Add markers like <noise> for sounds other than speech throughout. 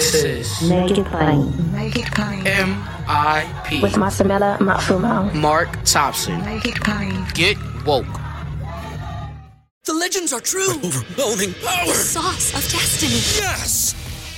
This is Make It Plain. Make it plain. M.I.P. With Masamela Matfumo. Mark Thompson. Make it plain. Get woke. The legends are true. Overwhelming power! Sauce of destiny. Yes!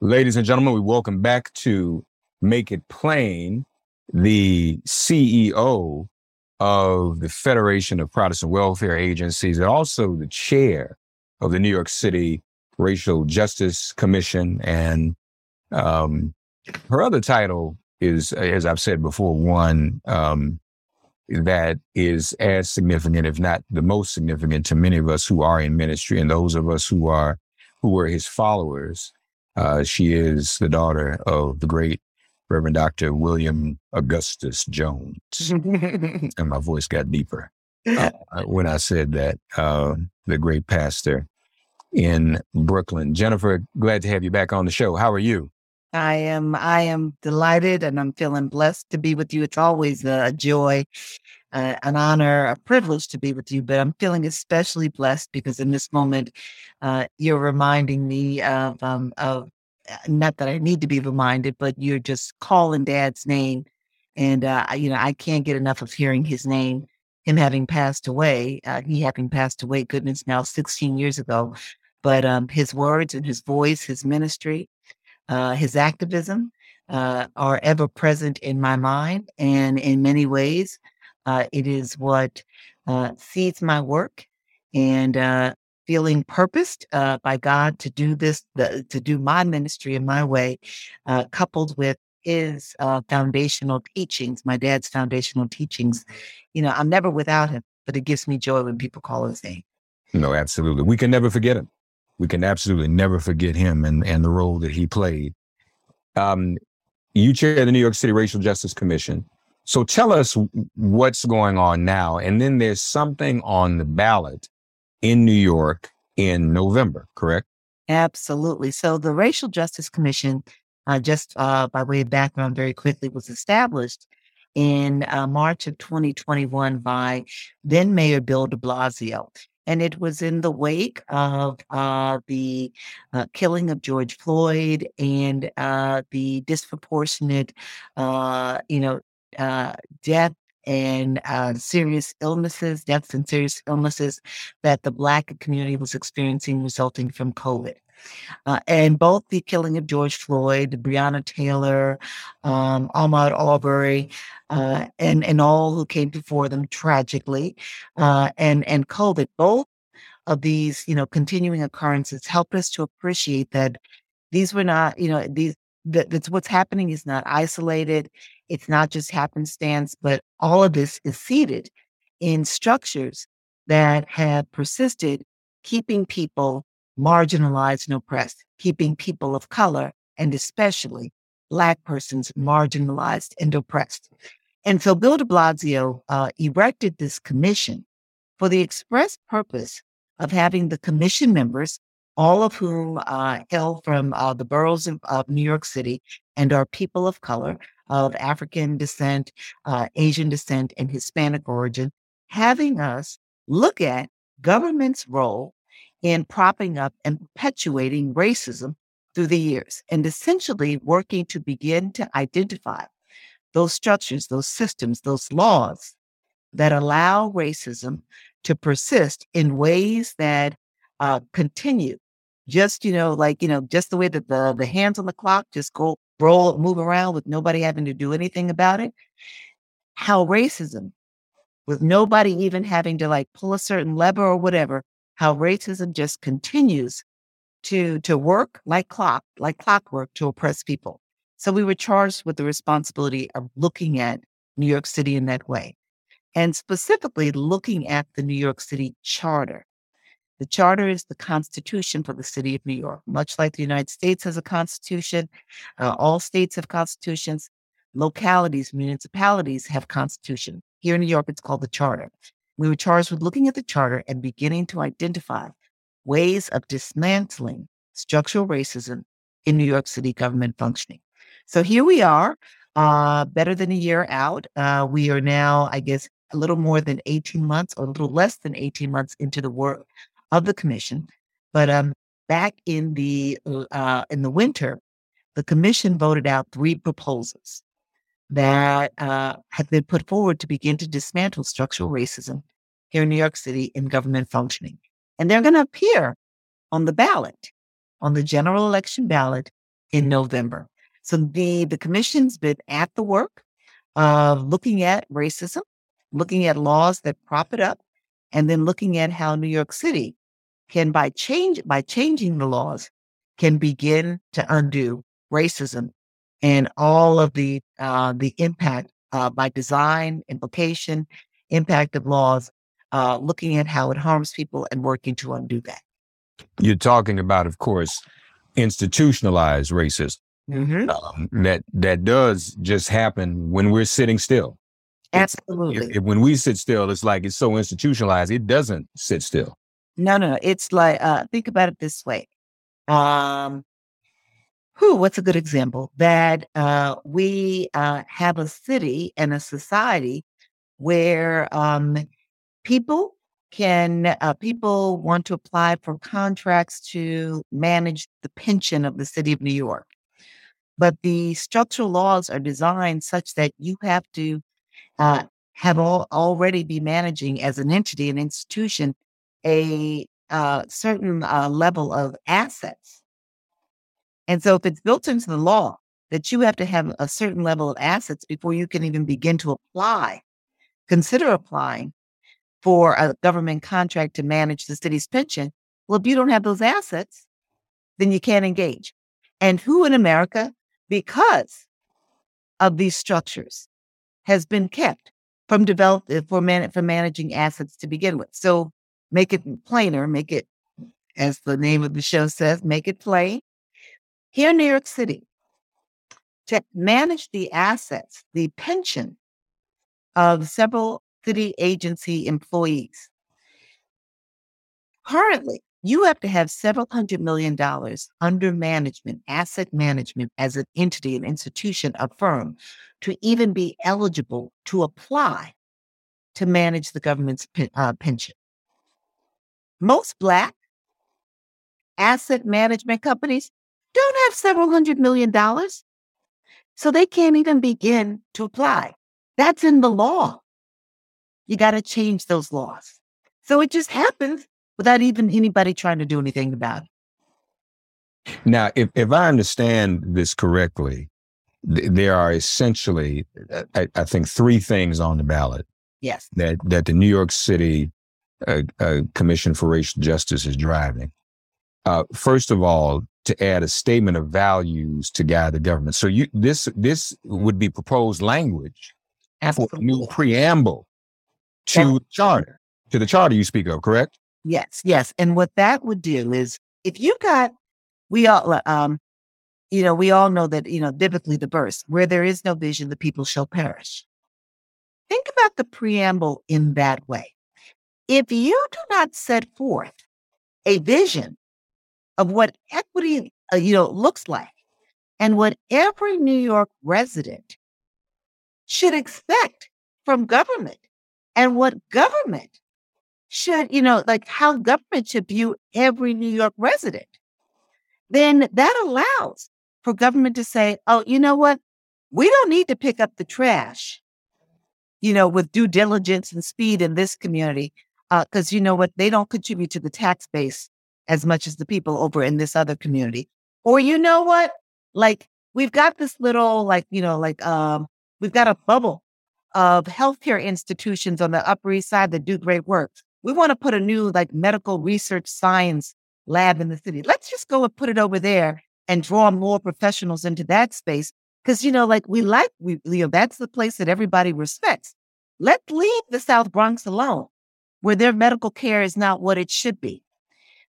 Ladies and gentlemen, we welcome back to Make It Plain, the CEO of the Federation of Protestant Welfare Agencies and also the chair of the New York City Racial Justice Commission. And um, her other title is, as I've said before, one um, that is as significant, if not the most significant, to many of us who are in ministry and those of us who are who were his followers. Uh, she is the daughter of the great Reverend Dr. William Augustus Jones. <laughs> and my voice got deeper uh, <laughs> when I said that. Uh, the great pastor in Brooklyn. Jennifer, glad to have you back on the show. How are you? I am I am delighted and I'm feeling blessed to be with you. It's always a joy, uh, an honor, a privilege to be with you, but I'm feeling especially blessed because in this moment, uh, you're reminding me of um, of uh, not that I need to be reminded, but you're just calling Dad's name, and uh, you know I can't get enough of hearing his name. Him having passed away, uh, he having passed away, goodness, now 16 years ago, but um, his words and his voice, his ministry uh, his activism uh, are ever present in my mind. And in many ways, uh, it is what uh, feeds my work and uh, feeling purposed uh, by God to do this, the, to do my ministry in my way, uh, coupled with his uh, foundational teachings, my dad's foundational teachings. You know, I'm never without him, but it gives me joy when people call his name. No, absolutely. We can never forget him. We can absolutely never forget him and, and the role that he played. Um, you chair the New York City Racial Justice Commission. So tell us what's going on now. And then there's something on the ballot in New York in November, correct? Absolutely. So the Racial Justice Commission, uh, just uh, by way of background, very quickly, was established in uh, March of 2021 by then Mayor Bill de Blasio. And it was in the wake of uh, the uh, killing of George Floyd and uh, the disproportionate, you know, uh, death and uh, serious illnesses, deaths and serious illnesses that the Black community was experiencing resulting from COVID. Uh, and both the killing of George Floyd, Breonna Taylor, um, Ahmaud Arbery, uh, and and all who came before them tragically, uh, and and COVID, both of these, you know, continuing occurrences helped us to appreciate that these were not, you know, these that that's what's happening is not isolated. It's not just happenstance, but all of this is seated in structures that have persisted, keeping people marginalized and oppressed, keeping people of color and especially Black persons marginalized and oppressed. And so Bill de Blasio uh, erected this commission for the express purpose of having the commission members, all of whom uh, hail from uh, the boroughs of, of New York City and are people of color, of African descent, uh, Asian descent, and Hispanic origin, having us look at government's role in propping up and perpetuating racism through the years and essentially working to begin to identify those structures, those systems, those laws that allow racism to persist in ways that uh, continue. Just, you know, like, you know, just the way that the, the hands on the clock just go roll, move around with nobody having to do anything about it. how racism, with nobody even having to like pull a certain lever or whatever, how racism just continues to to work like clock, like clockwork to oppress people. So we were charged with the responsibility of looking at New York City in that way. And specifically looking at the New York City Charter. The charter is the constitution for the city of New York. Much like the United States has a constitution, uh, all states have constitutions. Localities, municipalities have constitution. Here in New York, it's called the charter. We were charged with looking at the charter and beginning to identify ways of dismantling structural racism in New York City government functioning. So here we are, uh, better than a year out. Uh, we are now, I guess, a little more than 18 months or a little less than 18 months into the work of the commission. But um, back in the uh, in the winter, the commission voted out three proposals that uh, have been put forward to begin to dismantle structural racism here in New York City in government functioning, and they're going to appear on the ballot, on the general election ballot in November. So the the commission's been at the work of looking at racism, looking at laws that prop it up, and then looking at how New York City can by change by changing the laws can begin to undo racism and all of the uh, the impact uh, by design, implication, impact of laws, uh, looking at how it harms people and working to undo that. You're talking about, of course, institutionalized racism. Mm-hmm. Um, that that does just happen when we're sitting still. Absolutely. If, if, when we sit still, it's like it's so institutionalized. It doesn't sit still. No, no, it's like uh, think about it this way. Um, who? What's a good example? That uh, we uh, have a city and a society where um, people can uh, people want to apply for contracts to manage the pension of the city of New York, but the structural laws are designed such that you have to uh, have all, already be managing as an entity, an institution, a uh, certain uh, level of assets. And so, if it's built into the law that you have to have a certain level of assets before you can even begin to apply, consider applying for a government contract to manage the city's pension. Well, if you don't have those assets, then you can't engage. And who in America, because of these structures, has been kept from develop uh, for man, for managing assets to begin with. So make it plainer, make it, as the name of the show says, make it plain. Here in New York City, to manage the assets, the pension of several city agency employees. Currently, you have to have several hundred million dollars under management, asset management as an entity, an institution, a firm, to even be eligible to apply to manage the government's uh, pension. Most Black asset management companies don't have several hundred million dollars, so they can't even begin to apply. That's in the law. You got to change those laws. So it just happens without even anybody trying to do anything about it. Now, if, if I understand this correctly, th- there are essentially, uh, I, I, think, three things on the ballot. Yes. That, that the New York City uh, uh, Commission for Racial Justice is driving. Uh, first of all, to add a statement of values to guide the government. So you this this would be proposed language Absolutely. for a new preamble to the charter, to the charter you speak of, correct? Yes, yes. And what that would do is if you got, we all, um, you know, we all know that, you know, biblically the verse, where there is no vision, the people shall perish. Think about the preamble in that way. If you do not set forth a vision of what equity, uh, you know, looks like and what every New York resident should expect from government and what government should, you know, like how government should view every New York resident, then that allows for government to say, oh, you know what? We don't need to pick up the trash, you know, with due diligence and speed in this community, because uh, you know what? They don't contribute to the tax base as much as the people over in this other community. Or you know what? Like we've got this little, like, you know, like um, we've got a bubble of healthcare institutions on the Upper East Side that do great work. We want to put a new like medical research science lab in the city. Let's just go and put it over there and draw more professionals into that space. Cause you know, like we like we you know, that's the place that everybody respects. Let's leave the South Bronx alone, where their medical care is not what it should be.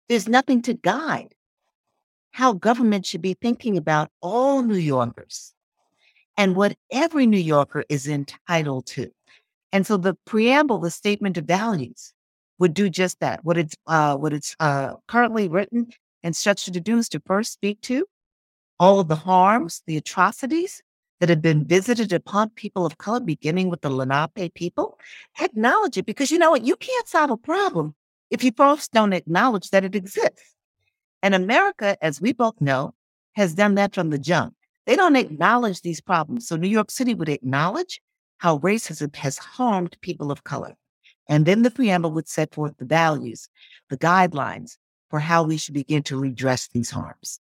There's nothing to guide how government should be thinking about all New Yorkers and what every New Yorker is entitled to. And so the preamble, the statement of values, would do just that. What it's uh, what it's uh, currently written and structured to do is to first speak to all of the harms, the atrocities that have been visited upon people of color, beginning with the Lenape people. Acknowledge it because you know what? You can't solve a problem if you first don't acknowledge that it exists. And America, as we both know, has done that from the jump. They don't acknowledge these problems. So New York City would acknowledge how racism has harmed people of color. And then the preamble would set forth the values, the guidelines for how we should begin to redress these harms.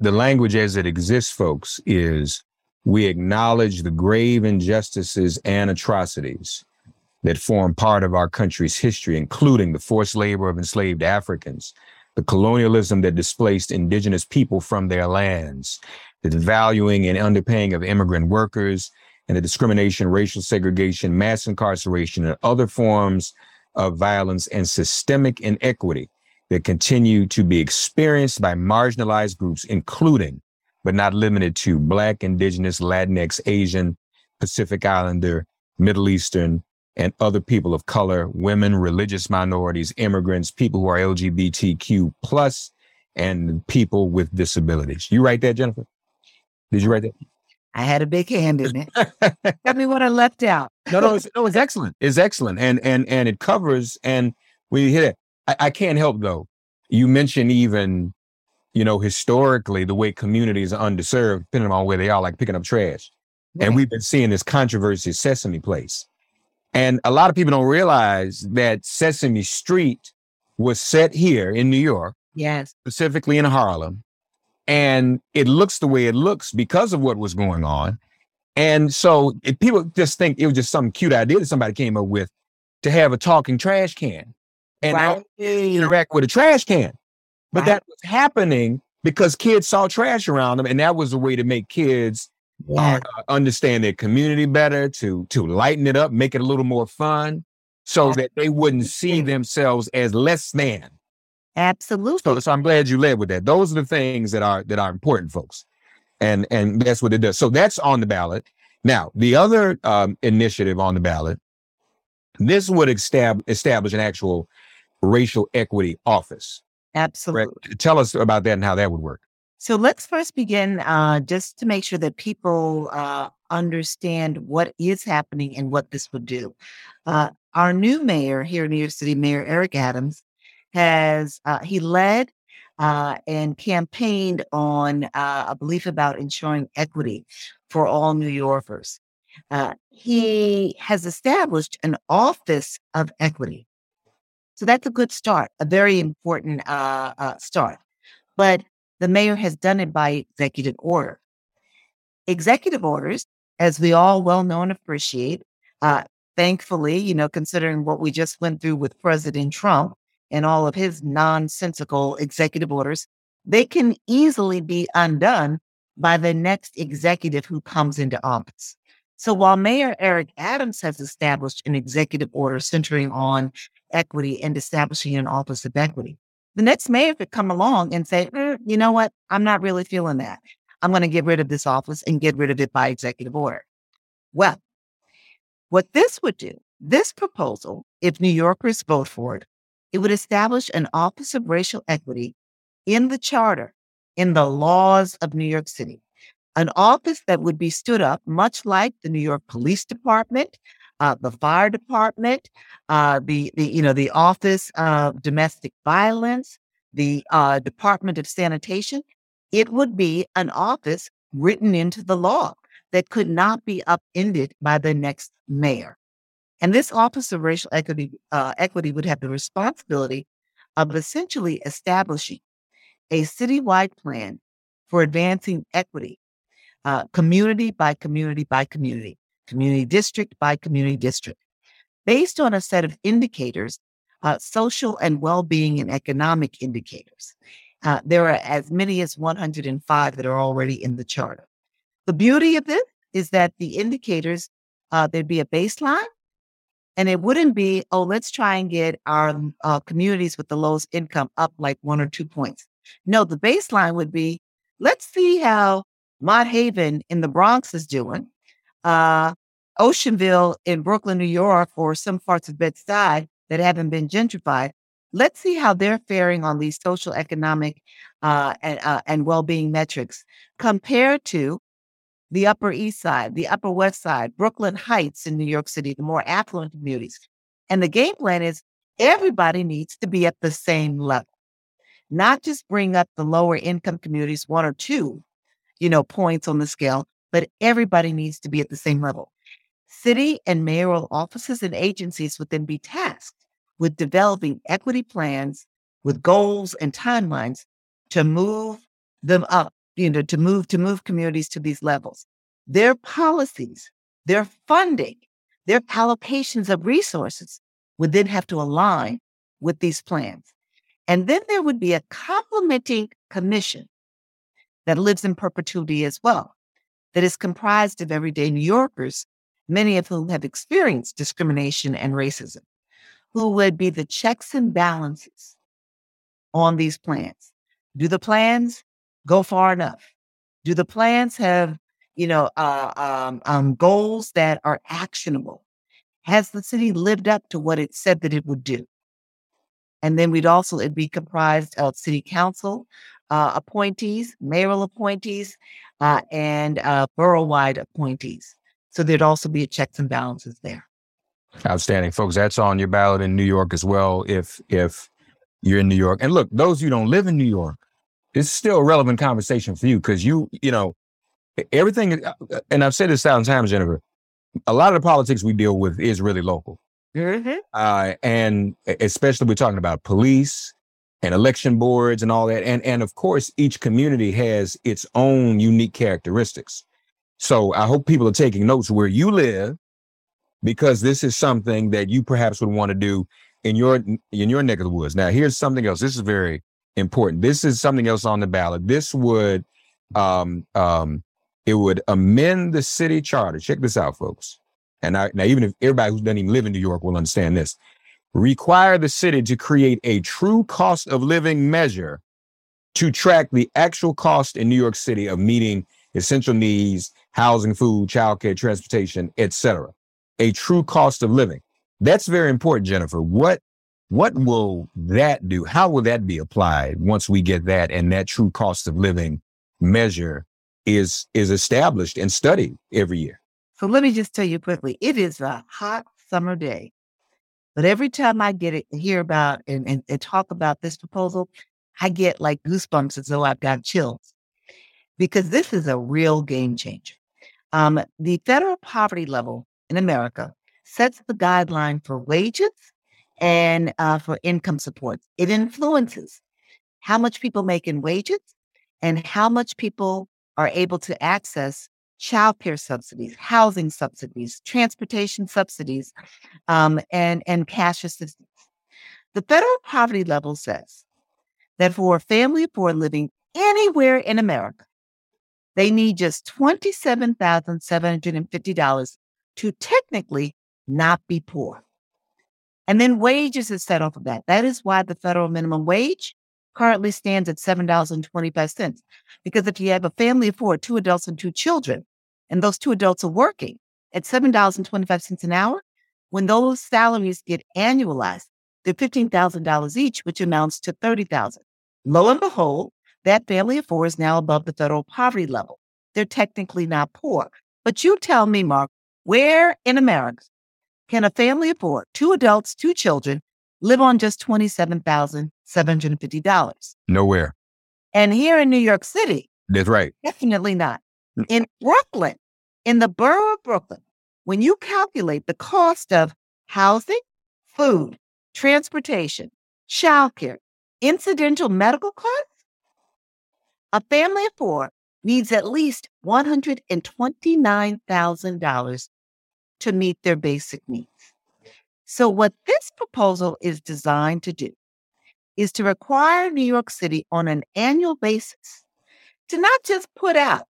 the language as it exists, folks, is we acknowledge the grave injustices and atrocities that form part of our country's history, including the forced labor of enslaved Africans, the colonialism that displaced indigenous people from their lands, the devaluing and underpaying of immigrant workers, and the discrimination, racial segregation, mass incarceration, and other forms of violence and systemic inequity that continue to be experienced by marginalized groups, including, but not limited to Black, Indigenous, Latinx, Asian, Pacific Islander, Middle Eastern, and other people of color, women, religious minorities, immigrants, people who are LGBTQ plus, and people with disabilities. You write that, Jennifer? Did you write that? I had a big hand in it. <laughs> Tell me what I left out. no, no, it's, no, it's excellent. It's excellent, and and and it covers. And we hit it. I, I can't help though. You mentioned even, you know, historically the way communities are underserved, depending on where they are, like picking up trash. Right. And we've been seeing this controversy Sesame Place. And a lot of people don't realize that Sesame Street was set here in New York. Yes. Specifically in Harlem. And it looks the way it looks because of what was going on. And so people just think it was just some cute idea that somebody came up with to have a talking trash can and right. interact with a trash can. But right. that was happening because kids saw trash around them, and that was a way to make kids uh, yeah. uh, understand their community better, to to lighten it up, make it a little more fun, so that they wouldn't see themselves as less than. Absolutely. So, so I'm glad you led with that. Those are the things that are that are important, folks, and and that's what it does. So that's on the ballot. Now, the other um, initiative on the ballot, this would estab- establish an actual racial equity office. Absolutely. Right? Tell us about that and how that would work. So let's first begin uh, just to make sure that people uh, understand what is happening and what this would do. Uh, our new mayor here in New York City, Mayor Eric Adams, has uh, he led uh, and campaigned on uh, a belief about ensuring equity for all New Yorkers. he has established an office of equity so that's a good start, a very important uh, uh, start. But the mayor has done it by executive order. Executive orders, as we all well know and appreciate, uh, thankfully, you know, considering what we just went through with President Trump and all of his nonsensical executive orders, they can easily be undone by the next executive who comes into office. So while Mayor Eric Adams has established an executive order centering on equity and establishing an office of equity. The next mayor could come along and say, mm, you know what? I'm not really feeling that. I'm going to get rid of this office and get rid of it by executive order. Well, what this would do, this proposal, if New Yorkers vote for it, it would establish an office of racial equity in the charter, in the laws of New York City, an office that would be stood up much like the New York Police Department, uh, the fire department, uh, the the you know the Office of Domestic Violence, the uh, Department of Sanitation. It would be an office written into the law that could not be upended by the next mayor. And this Office of Racial Equity, uh, Equity would have the responsibility of essentially establishing a citywide plan for advancing equity, uh, community by community by community, community district by community district, based on a set of indicators, uh, social and well being and economic indicators. Uh, there are as many as 105 that are already in the charter. The beauty of this is that the indicators, uh, there'd be a baseline, and it wouldn't be, oh, let's try and get our uh, communities with the lowest income up like one or two points. No, the baseline would be, let's see how Mott Haven in the Bronx is doing, uh, Oceanville in Brooklyn, New York, or some parts of Bed-Stuy that haven't been gentrified. Let's see how they're faring on these social, economic, uh, and, uh, and well-being metrics compared to the Upper East Side, the Upper West Side, Brooklyn Heights in New York City, the more affluent communities. And the game plan is everybody needs to be at the same level, not just bring up the lower income communities one or two, you know, points on the scale, but everybody needs to be at the same level. City and mayoral offices and agencies would then be tasked with developing equity plans with goals and timelines to move them up you know, to move to move communities to these levels. Their policies, their funding, their allocations of resources would then have to align with these plans. And then there would be a complementing commission that lives in perpetuity as well, that is comprised of everyday New Yorkers, many of whom have experienced discrimination and racism, who would be the checks and balances on these plans. Do the plans go far enough? Do the plans have, you know, uh, um, um, goals that are actionable? Has the city lived up to what it said that it would do? And then we'd also it'd be comprised of city council uh, appointees, mayoral appointees, uh, and uh, borough-wide appointees. So there'd also be a checks and balances there. Outstanding, folks. That's on your ballot in New York as well. If if you're in New York, and look, those who don't live in New York, it's still a relevant conversation for you because you, you know, everything, uh, uh, and I've said this a thousand times, Jennifer, a lot of the politics we deal with is really local. Mm-hmm. Uh, and especially we're talking about police and election boards and all that. And, and of course, each community has its own unique characteristics. So I hope people are taking notes where you live because this is something that you perhaps would want to do in your in your neck of the woods. Now, here's something else. This is very important. This is something else on the ballot. This would um um it would amend the city charter. Check this out, folks. And I, now, even if everybody who doesn't even live in New York will understand this, require the city to create a true cost of living measure to track the actual cost in New York City of meeting essential needs, housing, food, childcare, transportation, etc. A true cost of living. That's very important, Jennifer. What what will that do? How will that be applied once we get that and that true cost of living measure is is established and studied every year? So let me just tell you quickly. It is a hot summer day. But every time I get it, hear about and, and, and talk about this proposal, I get like goosebumps as though I've got chills because this is a real game changer. Um, the federal poverty level in America sets the guideline for wages and uh, for income support. It influences how much people make in wages and how much people are able to access child care subsidies, housing subsidies, transportation subsidies, um, and, and cash assistance. The federal poverty level says that for a family of four living anywhere in America, they need just $27,750 to technically not be poor. And then wages is set off of that. That is why the federal minimum wage currently stands at $7.25. Because if you have a family of four, two adults and two children, and those two adults are working at $7.25 an hour, when those salaries get annualized, they're $15,000 each, which amounts to 30,000. Lo and behold, that family of four is now above the federal poverty level. They're technically not poor. But you tell me, Mark, where in America can a family afford two adults, two children, live on just $27,750? Nowhere. And here in New York City, That's right. definitely not. Mm. In Brooklyn, in the borough of Brooklyn, when you calculate the cost of housing, food, transportation, childcare, incidental medical costs, a family of four needs at least $129,000 to meet their basic needs. So, what this proposal is designed to do is to require New York City on an annual basis to not just put out,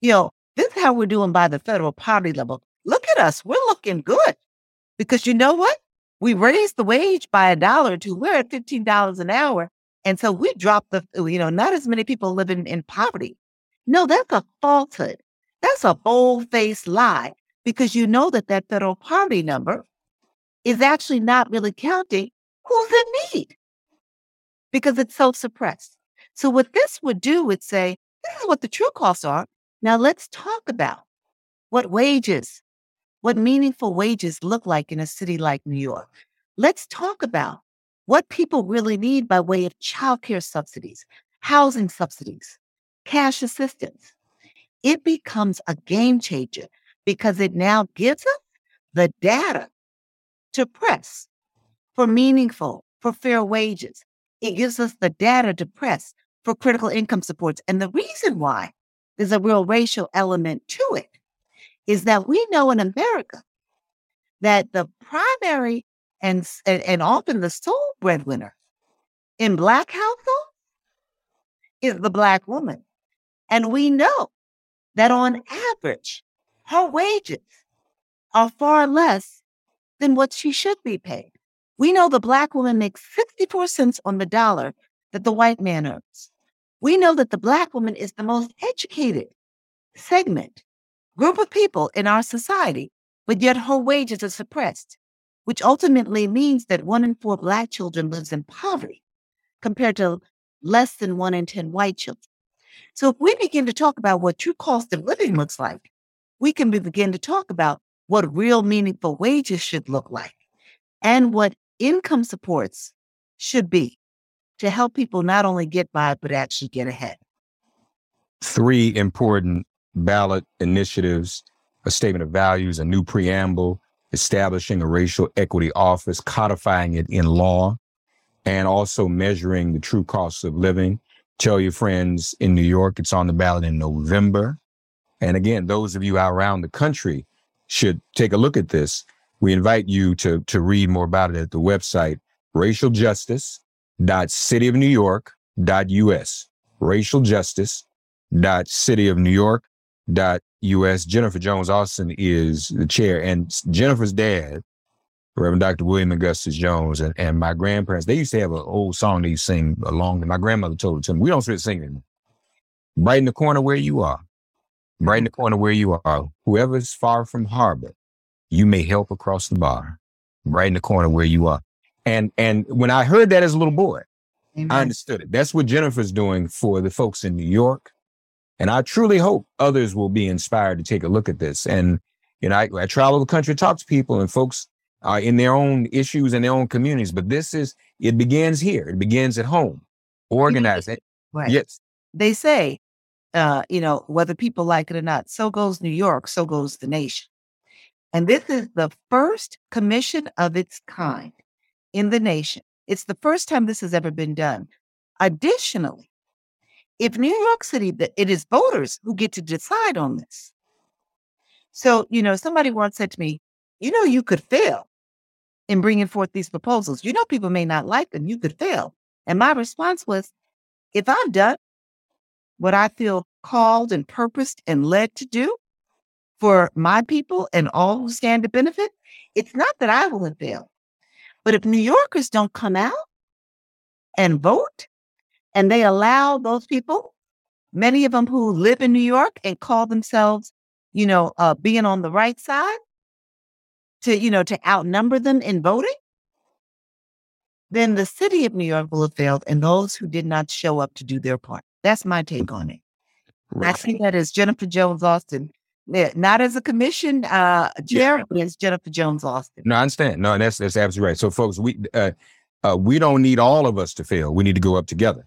you know, this is how we're doing by the federal poverty level. Look at us, we're looking good. Because you know what? We raised the wage by a dollar two. We're at $15 an hour. And so we dropped the, you know, not as many people living in poverty. No, that's a falsehood. That's a bold faced lie because you know that that federal poverty number is actually not really counting who's in need because it's so suppressed. So what this would do would say, this is what the true costs are. Now let's talk about what wages, what meaningful wages look like in a city like New York. Let's talk about what people really need by way of childcare subsidies, housing subsidies, cash assistance. It becomes a game changer because it now gives us the data to press for meaningful, for fair wages. It gives us the data to press for critical income supports. And the reason why there's a real racial element to it is that we know in America that the primary and, and, and often the sole breadwinner in Black households is the Black woman. And we know that on average, her wages are far less than what she should be paid. We know the Black woman makes 64 cents on the dollar that the white man earns. We know that the Black woman is the most educated segment, group of people in our society, but yet her wages are suppressed, which ultimately means that one in four Black children lives in poverty compared to less than one in 10 white children. So if we begin to talk about what true cost of living looks like, we can begin to talk about what real meaningful wages should look like and what income supports should be to help people not only get by, but actually get ahead. Three important ballot initiatives a statement of values, a new preamble, establishing a racial equity office, codifying it in law, and also measuring the true costs of living. Tell your friends in New York it's on the ballot in November. And again, those of you out around the country should take a look at this. We invite you to, to read more about it at the website, racialjustice.cityofnewyork.us. Racialjustice.cityofnewyork.us. Jennifer Jones Austin is the chair, and Jennifer's dad, Reverend Dr. William Augustus Jones, and, and my grandparents, they used to have an old song they sing along. And my grandmother told it to me. We don't start singing. Right in the corner where you are, right in the corner where you are, whoever's far from harbor, you may help across the bar. Right in the corner where you are. And and when I heard that as a little boy, Amen. I understood it. That's what Jennifer's doing for the folks in New York. And I truly hope others will be inspired to take a look at this. And, you know, I, I travel the country, talk to people, and folks are in their own issues in their own communities. But this is, it begins here. It begins at home. Organize it. Right. Yes. They say, uh, you know, whether people like it or not, so goes New York, so goes the nation. And this is the first commission of its kind in the nation. It's the first time this has ever been done. Additionally, if New York City, it is voters who get to decide on this. So, you know, somebody once said to me, you know, you could fail in bringing forth these proposals. You know, people may not like them. You could fail. And my response was, if I've done what I feel called and purposed and led to do for my people and all who stand to benefit, it's not that I will have failed. But if New Yorkers don't come out and vote, and they allow those people, many of them who live in New York and call themselves, you know, uh, being on the right side, to you know to outnumber them in voting, then the city of New York will have failed, and those who did not show up to do their part. That's my take on it. I see that as Jennifer Jones Austin not as a commission uh, chair, but as Jennifer Jones Austin. No, I understand. No, that's that's absolutely right. So, folks, we uh, uh, we don't need all of us to fail. We need to go up together.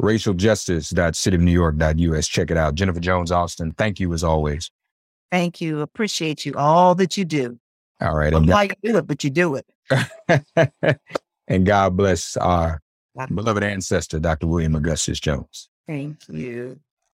Racialjustice.cityofnewyork.us. Check it out. Jennifer Jones Austin, thank you as always. Thank you. Appreciate you. All that you do. All right. And, why you do it, but you do it. <laughs> and God bless our beloved ancestor, Dr. William Augustus Jones. Thank you.